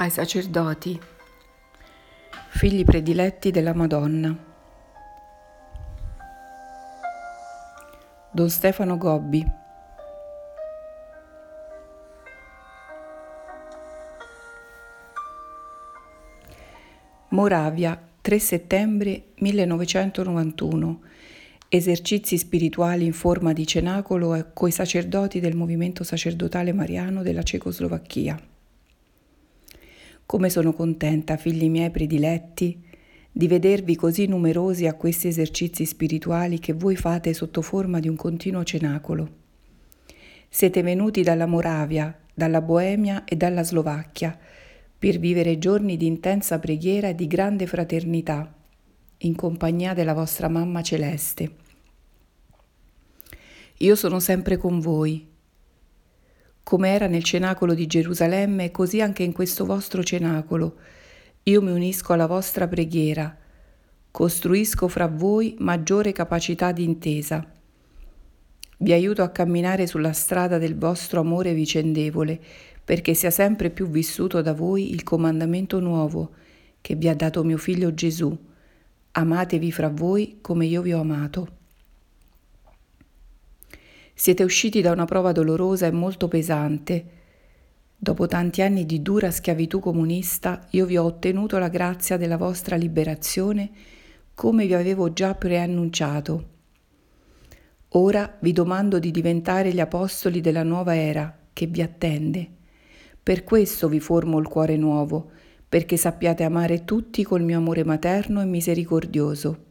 ai sacerdoti, figli prediletti della Madonna. Don Stefano Gobbi. Moravia, 3 settembre 1991. Esercizi spirituali in forma di cenacolo coi sacerdoti del movimento sacerdotale mariano della Cecoslovacchia. Come sono contenta, figli miei prediletti, di vedervi così numerosi a questi esercizi spirituali che voi fate sotto forma di un continuo cenacolo. Siete venuti dalla Moravia, dalla Boemia e dalla Slovacchia per vivere giorni di intensa preghiera e di grande fraternità, in compagnia della vostra mamma celeste. Io sono sempre con voi, come era nel cenacolo di Gerusalemme, così anche in questo vostro cenacolo. Io mi unisco alla vostra preghiera, costruisco fra voi maggiore capacità di intesa. Vi aiuto a camminare sulla strada del vostro amore vicendevole, perché sia sempre più vissuto da voi il comandamento nuovo che vi ha dato mio figlio Gesù. Amatevi fra voi come io vi ho amato. Siete usciti da una prova dolorosa e molto pesante. Dopo tanti anni di dura schiavitù comunista, io vi ho ottenuto la grazia della vostra liberazione come vi avevo già preannunciato. Ora vi domando di diventare gli apostoli della nuova era che vi attende. Per questo vi formo il cuore nuovo, perché sappiate amare tutti col mio amore materno e misericordioso.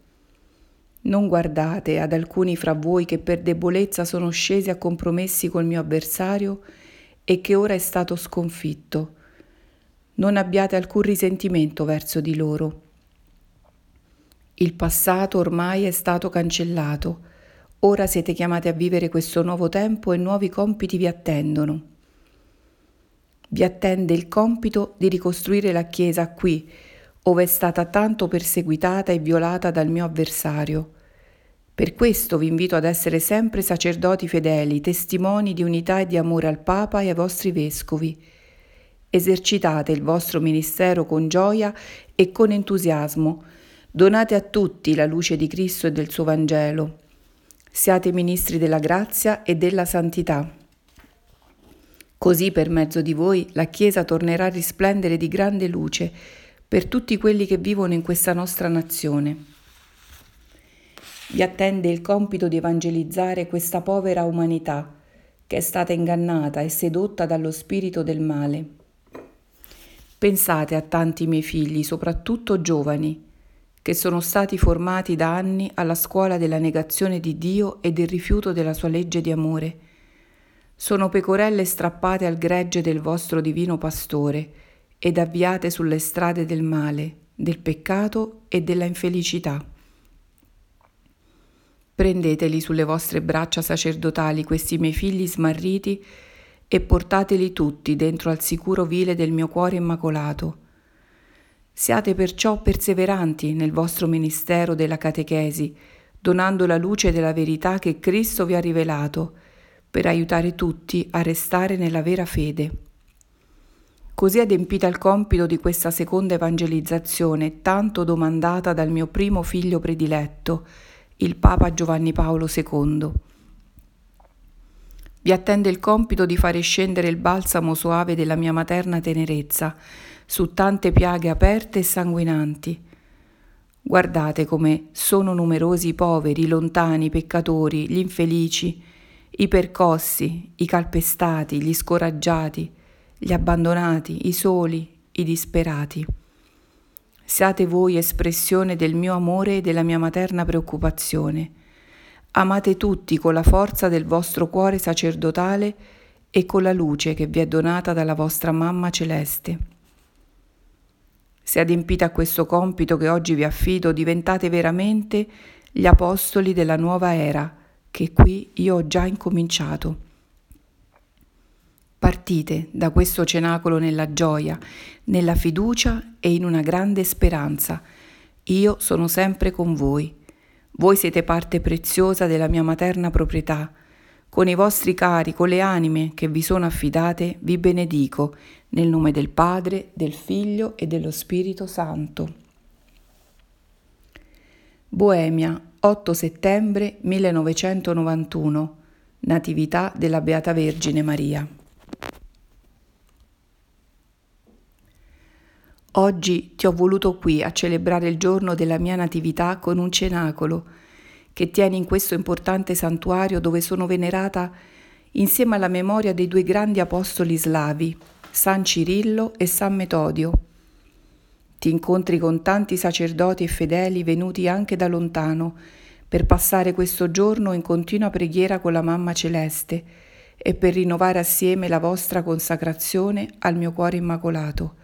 Non guardate ad alcuni fra voi che per debolezza sono scesi a compromessi col mio avversario e che ora è stato sconfitto. Non abbiate alcun risentimento verso di loro. Il passato ormai è stato cancellato. Ora siete chiamati a vivere questo nuovo tempo e nuovi compiti vi attendono. Vi attende il compito di ricostruire la Chiesa qui, ove è stata tanto perseguitata e violata dal mio avversario. Per questo vi invito ad essere sempre sacerdoti fedeli, testimoni di unità e di amore al Papa e ai vostri vescovi. Esercitate il vostro ministero con gioia e con entusiasmo. Donate a tutti la luce di Cristo e del suo Vangelo. Siate ministri della grazia e della santità. Così per mezzo di voi la Chiesa tornerà a risplendere di grande luce per tutti quelli che vivono in questa nostra nazione. Vi attende il compito di evangelizzare questa povera umanità che è stata ingannata e sedotta dallo spirito del male. Pensate a tanti miei figli, soprattutto giovani, che sono stati formati da anni alla scuola della negazione di Dio e del rifiuto della sua legge di amore. Sono pecorelle strappate al gregge del vostro divino pastore ed avviate sulle strade del male, del peccato e della infelicità. Prendeteli sulle vostre braccia sacerdotali questi miei figli smarriti e portateli tutti dentro al sicuro vile del mio cuore immacolato. Siate perciò perseveranti nel vostro ministero della catechesi, donando la luce della verità che Cristo vi ha rivelato, per aiutare tutti a restare nella vera fede. Così adempita il compito di questa seconda evangelizzazione tanto domandata dal mio primo figlio prediletto, il Papa Giovanni Paolo II. Vi attende il compito di fare scendere il balsamo soave della mia materna tenerezza su tante piaghe aperte e sanguinanti. Guardate come sono numerosi i poveri, i lontani, i peccatori, gli infelici, i percossi, i calpestati, gli scoraggiati, gli abbandonati, i soli, i disperati. Siate voi espressione del mio amore e della mia materna preoccupazione. Amate tutti con la forza del vostro cuore sacerdotale e con la luce che vi è donata dalla vostra mamma celeste. Se adempite a questo compito che oggi vi affido, diventate veramente gli apostoli della nuova era, che qui io ho già incominciato. Partite da questo cenacolo nella gioia, nella fiducia e in una grande speranza. Io sono sempre con voi. Voi siete parte preziosa della mia materna proprietà. con i vostri cari, con le anime che vi sono affidate, vi benedico, nel nome del Padre, del Figlio e dello Spirito Santo. Boemia, 8 settembre 1991, Natività della Beata Vergine Maria. Oggi ti ho voluto qui a celebrare il giorno della mia natività con un cenacolo che tieni in questo importante santuario dove sono venerata insieme alla memoria dei due grandi apostoli slavi, San Cirillo e San Metodio. Ti incontri con tanti sacerdoti e fedeli venuti anche da lontano per passare questo giorno in continua preghiera con la Mamma Celeste e per rinnovare assieme la vostra consacrazione al mio cuore immacolato.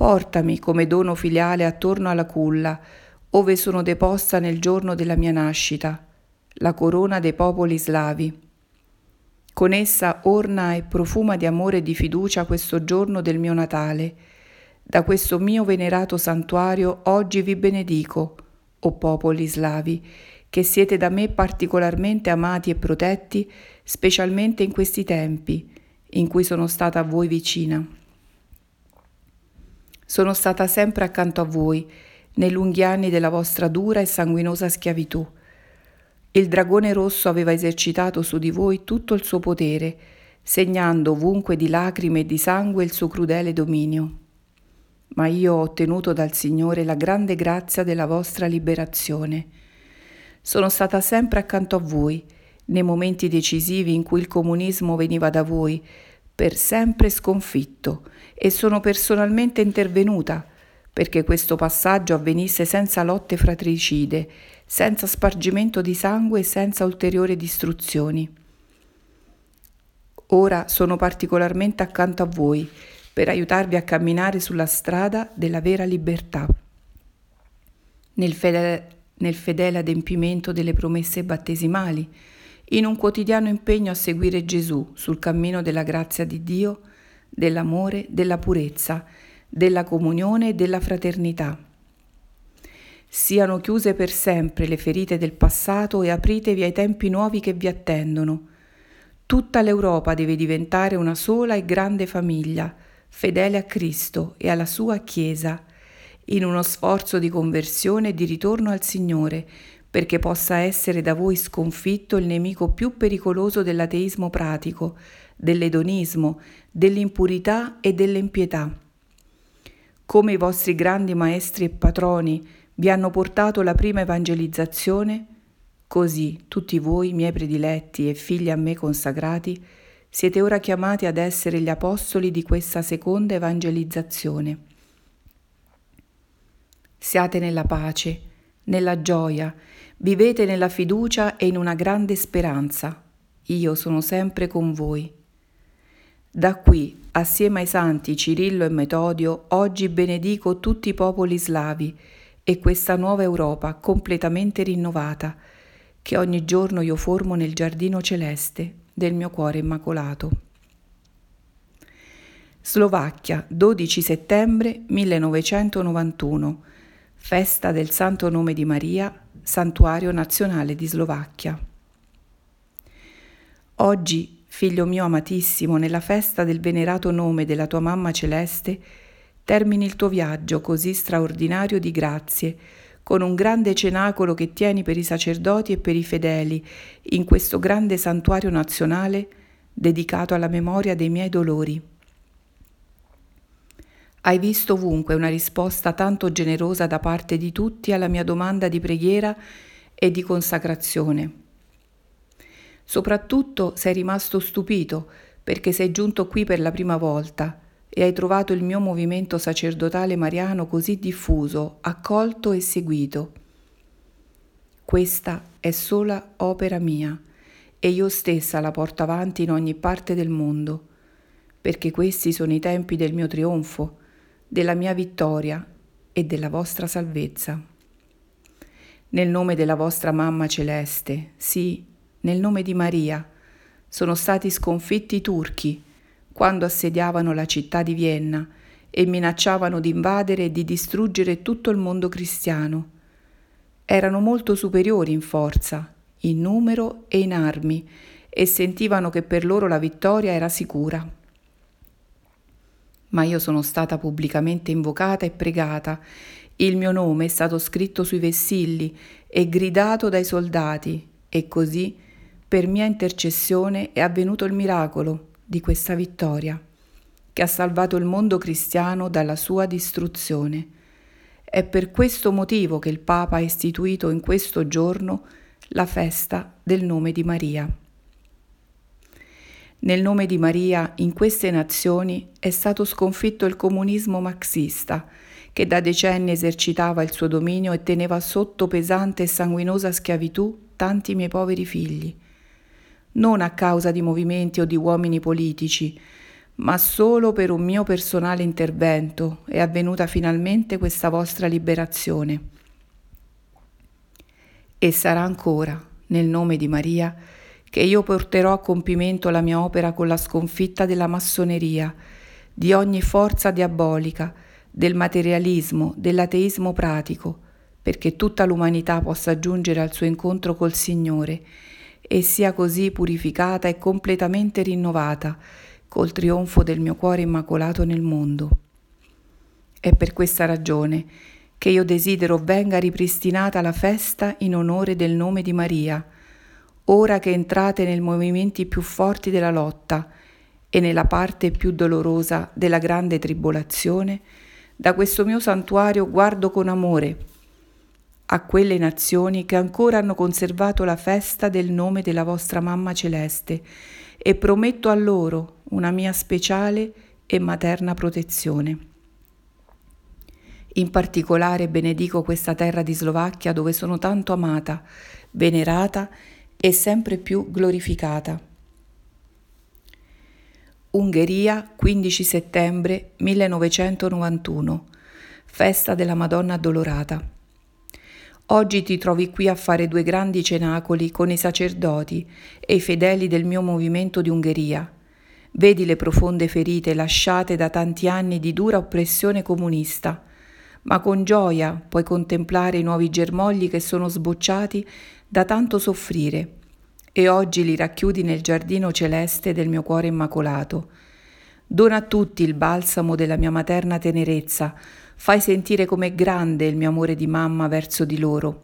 Portami come dono filiale attorno alla culla, ove sono deposta nel giorno della mia nascita, la corona dei popoli slavi. Con essa orna e profuma di amore e di fiducia questo giorno del mio Natale. Da questo mio venerato santuario oggi vi benedico, o popoli slavi, che siete da me particolarmente amati e protetti, specialmente in questi tempi, in cui sono stata a voi vicina. Sono stata sempre accanto a voi, nei lunghi anni della vostra dura e sanguinosa schiavitù. Il dragone rosso aveva esercitato su di voi tutto il suo potere, segnando ovunque di lacrime e di sangue il suo crudele dominio. Ma io ho ottenuto dal Signore la grande grazia della vostra liberazione. Sono stata sempre accanto a voi, nei momenti decisivi in cui il comunismo veniva da voi, per sempre sconfitto e sono personalmente intervenuta perché questo passaggio avvenisse senza lotte fratricide, senza spargimento di sangue e senza ulteriori distruzioni. Ora sono particolarmente accanto a voi per aiutarvi a camminare sulla strada della vera libertà. Nel fedele, nel fedele adempimento delle promesse battesimali, in un quotidiano impegno a seguire Gesù sul cammino della grazia di Dio, dell'amore, della purezza, della comunione e della fraternità. Siano chiuse per sempre le ferite del passato e apritevi ai tempi nuovi che vi attendono. Tutta l'Europa deve diventare una sola e grande famiglia, fedele a Cristo e alla sua Chiesa, in uno sforzo di conversione e di ritorno al Signore, perché possa essere da voi sconfitto il nemico più pericoloso dell'ateismo pratico, dell'edonismo, dell'impurità e dell'impietà. Come i vostri grandi maestri e patroni vi hanno portato la prima evangelizzazione, così tutti voi, miei prediletti e figli a me consacrati, siete ora chiamati ad essere gli apostoli di questa seconda evangelizzazione. Siate nella pace, nella gioia, vivete nella fiducia e in una grande speranza. Io sono sempre con voi. Da qui, assieme ai santi Cirillo e Metodio, oggi benedico tutti i popoli slavi e questa nuova Europa completamente rinnovata, che ogni giorno io formo nel giardino celeste del mio cuore immacolato. Slovacchia, 12 settembre 1991 festa del Santo Nome di Maria, Santuario Nazionale di Slovacchia. Oggi, figlio mio amatissimo, nella festa del venerato nome della tua mamma celeste, termini il tuo viaggio così straordinario di grazie, con un grande cenacolo che tieni per i sacerdoti e per i fedeli in questo grande santuario nazionale dedicato alla memoria dei miei dolori. Hai visto ovunque una risposta tanto generosa da parte di tutti alla mia domanda di preghiera e di consacrazione. Soprattutto sei rimasto stupito perché sei giunto qui per la prima volta e hai trovato il mio movimento sacerdotale mariano così diffuso, accolto e seguito. Questa è sola opera mia e io stessa la porto avanti in ogni parte del mondo, perché questi sono i tempi del mio trionfo della mia vittoria e della vostra salvezza. Nel nome della vostra Mamma Celeste, sì, nel nome di Maria, sono stati sconfitti i turchi quando assediavano la città di Vienna e minacciavano di invadere e di distruggere tutto il mondo cristiano. Erano molto superiori in forza, in numero e in armi e sentivano che per loro la vittoria era sicura. Ma io sono stata pubblicamente invocata e pregata, il mio nome è stato scritto sui vessilli e gridato dai soldati, e così, per mia intercessione, è avvenuto il miracolo di questa vittoria, che ha salvato il mondo cristiano dalla sua distruzione. È per questo motivo che il Papa ha istituito in questo giorno la festa del nome di Maria. Nel nome di Maria, in queste nazioni è stato sconfitto il comunismo marxista, che da decenni esercitava il suo dominio e teneva sotto pesante e sanguinosa schiavitù tanti miei poveri figli. Non a causa di movimenti o di uomini politici, ma solo per un mio personale intervento è avvenuta finalmente questa vostra liberazione. E sarà ancora, nel nome di Maria, che io porterò a compimento la mia opera con la sconfitta della massoneria, di ogni forza diabolica, del materialismo, dell'ateismo pratico, perché tutta l'umanità possa giungere al suo incontro col Signore e sia così purificata e completamente rinnovata col trionfo del mio cuore immacolato nel mondo. È per questa ragione che io desidero venga ripristinata la festa in onore del nome di Maria, ora che entrate nei movimenti più forti della lotta e nella parte più dolorosa della grande tribolazione, da questo mio santuario guardo con amore a quelle nazioni che ancora hanno conservato la festa del nome della vostra mamma celeste e prometto a loro una mia speciale e materna protezione. In particolare benedico questa terra di Slovacchia dove sono tanto amata, venerata e sempre più glorificata. Ungheria, 15 settembre 1991, festa della Madonna Addolorata. Oggi ti trovi qui a fare due grandi cenacoli con i sacerdoti e i fedeli del mio movimento di Ungheria. Vedi le profonde ferite lasciate da tanti anni di dura oppressione comunista, ma con gioia puoi contemplare i nuovi germogli che sono sbocciati da tanto soffrire e oggi li racchiudi nel giardino celeste del mio cuore immacolato. Dona a tutti il balsamo della mia materna tenerezza, fai sentire com'è grande il mio amore di mamma verso di loro.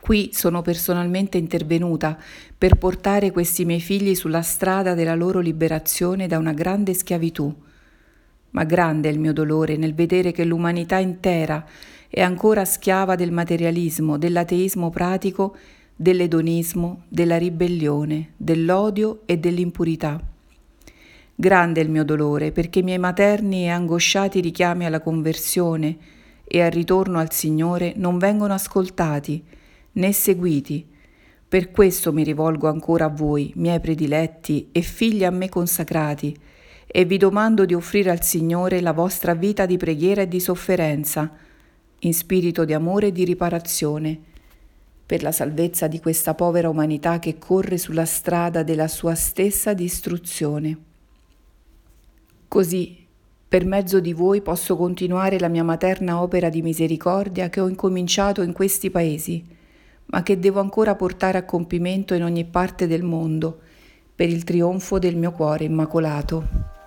Qui sono personalmente intervenuta per portare questi miei figli sulla strada della loro liberazione da una grande schiavitù. Ma grande è il mio dolore nel vedere che l'umanità intera è ancora schiava del materialismo, dell'ateismo pratico dell'edonismo, della ribellione, dell'odio e dell'impurità. Grande è il mio dolore perché i miei materni e angosciati richiami alla conversione e al ritorno al Signore non vengono ascoltati né seguiti. Per questo mi rivolgo ancora a voi, miei prediletti e figli a me consacrati, e vi domando di offrire al Signore la vostra vita di preghiera e di sofferenza, in spirito di amore e di riparazione, per la salvezza di questa povera umanità che corre sulla strada della sua stessa distruzione. Così, per mezzo di voi posso continuare la mia materna opera di misericordia che ho incominciato in questi paesi, ma che devo ancora portare a compimento in ogni parte del mondo, per il trionfo del mio cuore immacolato.